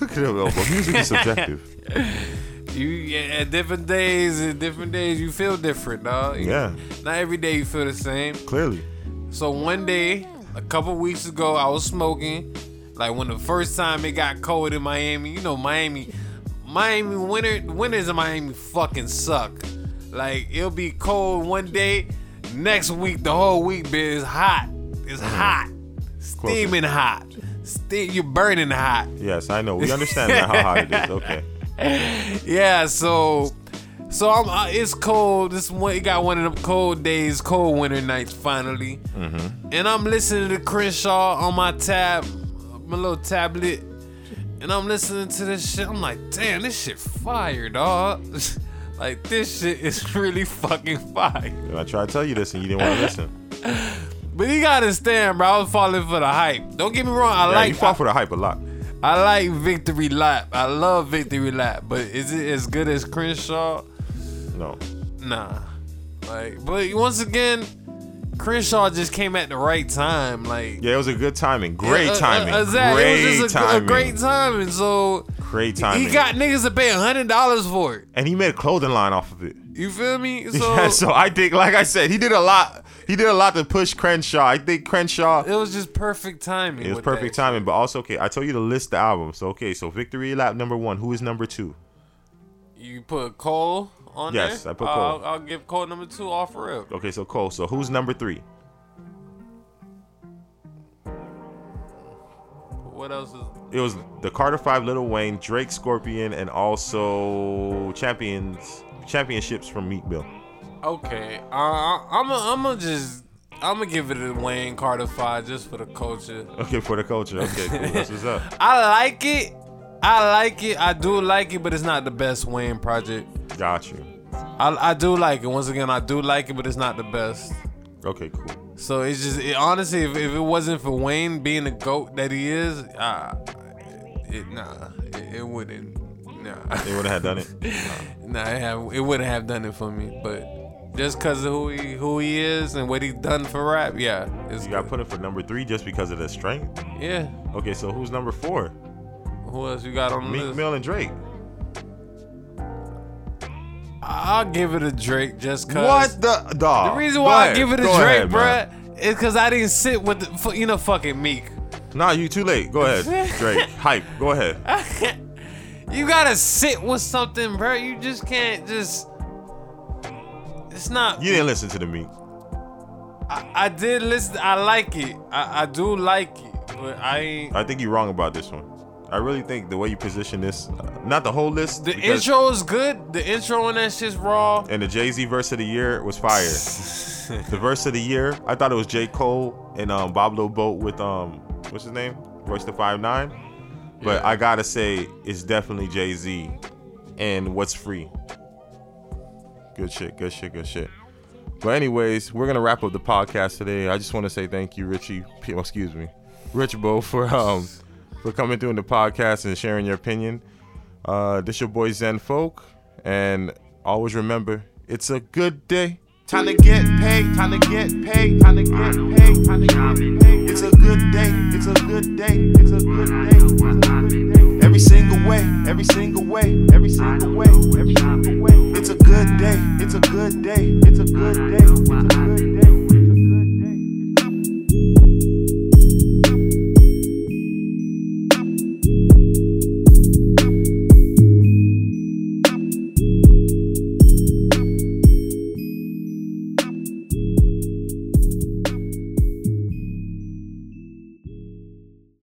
Look at him, elbow. Music is subjective. you yeah, at different days, at different days, you feel different, dog. Yeah. Not every day you feel the same. Clearly. So one day, a couple weeks ago, I was smoking. Like when the first time it got cold in Miami, you know Miami, Miami winter winters in Miami fucking suck. Like it'll be cold one day, next week the whole week be is hot. It's hot, steaming hot. Ste- you're burning hot. Yes, I know. We understand now how hot it is. Okay. Yeah, so so I'm uh, it's cold. This one it got one of them cold days, cold winter nights finally. And I'm listening to Crenshaw on my tab, my little tablet. And I'm listening to this shit. I'm like, damn, this shit fire, dog. like this shit is really fucking fire. And I tried to tell you this and you didn't want to listen. But you gotta understand, bro. I was falling for the hype. Don't get me wrong. I Yeah, like you fought for the hype a lot. I like Victory Lap. I love Victory Lap. But is it as good as Crenshaw? No. Nah. Like, but once again, Crenshaw just came at the right time. Like, Yeah, it was a good timing. Great Uh, uh, timing. exactly. Great it was just a, a timing. great timing. So Great timing. he got niggas to pay hundred dollars for it. and he made a clothing line off of it. You feel me? So, yeah, so I think, like I said, he did a lot. He did a lot to push Crenshaw. I think Crenshaw. it was just perfect timing. It was perfect timing, but also okay. I told you to list the albums. So okay, so Victory Lap number one. Who is number two? You put Cole on Yes, there. I put I'll- Cole. I'll, give Cole number two off rip. Okay, so Cole. So who's number three? What else is? It was the Carter Five, Little Wayne, Drake, Scorpion, and also champions championships from Meek Mill. Okay, uh, I'm gonna I'm gonna just I'm gonna give it a Wayne Carter five just for the culture. Okay, for the culture. Okay, cool. That's what's up. I like it. I like it. I do like it, but it's not the best Wayne project. Got you. I, I do like it. Once again, I do like it, but it's not the best. Okay, cool. So it's just it, honestly, if, if it wasn't for Wayne being the goat that he is, uh, it, nah, it, it wouldn't. Nah, They would have done it. nah, it, have, it wouldn't have done it for me. But just cause of who he who he is and what he done for rap, yeah, it's You got put it for number three just because of the strength. yeah. Okay, so who's number four? Who else you got on the Meek list? Mill and Drake. I'll give it a Drake just cause. What the dog? The reason why ahead. I give it a Drake, ahead, bruh, is because I didn't sit with the, you know, fucking Meek. Nah, you too late. Go ahead, Drake. Hype. Go ahead. You gotta sit with something, bro. You just can't just. It's not. You didn't listen to the Meek. I, I did listen. I like it. I, I do like it, but I ain't. I think you're wrong about this one. I really think the way you position this, uh, not the whole list, The intro is good. The intro on that shit's raw. and the Jay Z verse of the year was fire. the verse of the year, I thought it was J Cole and um, Boat with um, what's his name, Royce the Five Nine. But Yeah. I gotta say, it's definitely Jay Z, and what's free. Good shit, good shit, good shit. But anyways, we're gonna wrap up the podcast today. I just want to say thank you, Richie. Excuse me, Rich Bo, for um for coming through in the podcast and sharing your opinion. Uh, this your boy Zen Folk, and always remember, it's a good day. Time to get paid, time to get paid, time to get paid, time to get paid. It's a good day, it's a good day, it's a good day, it's a good day. Every single way, every single way, every single way, every single way. It's a good day, it's a good day, it's a good day, it's a good day.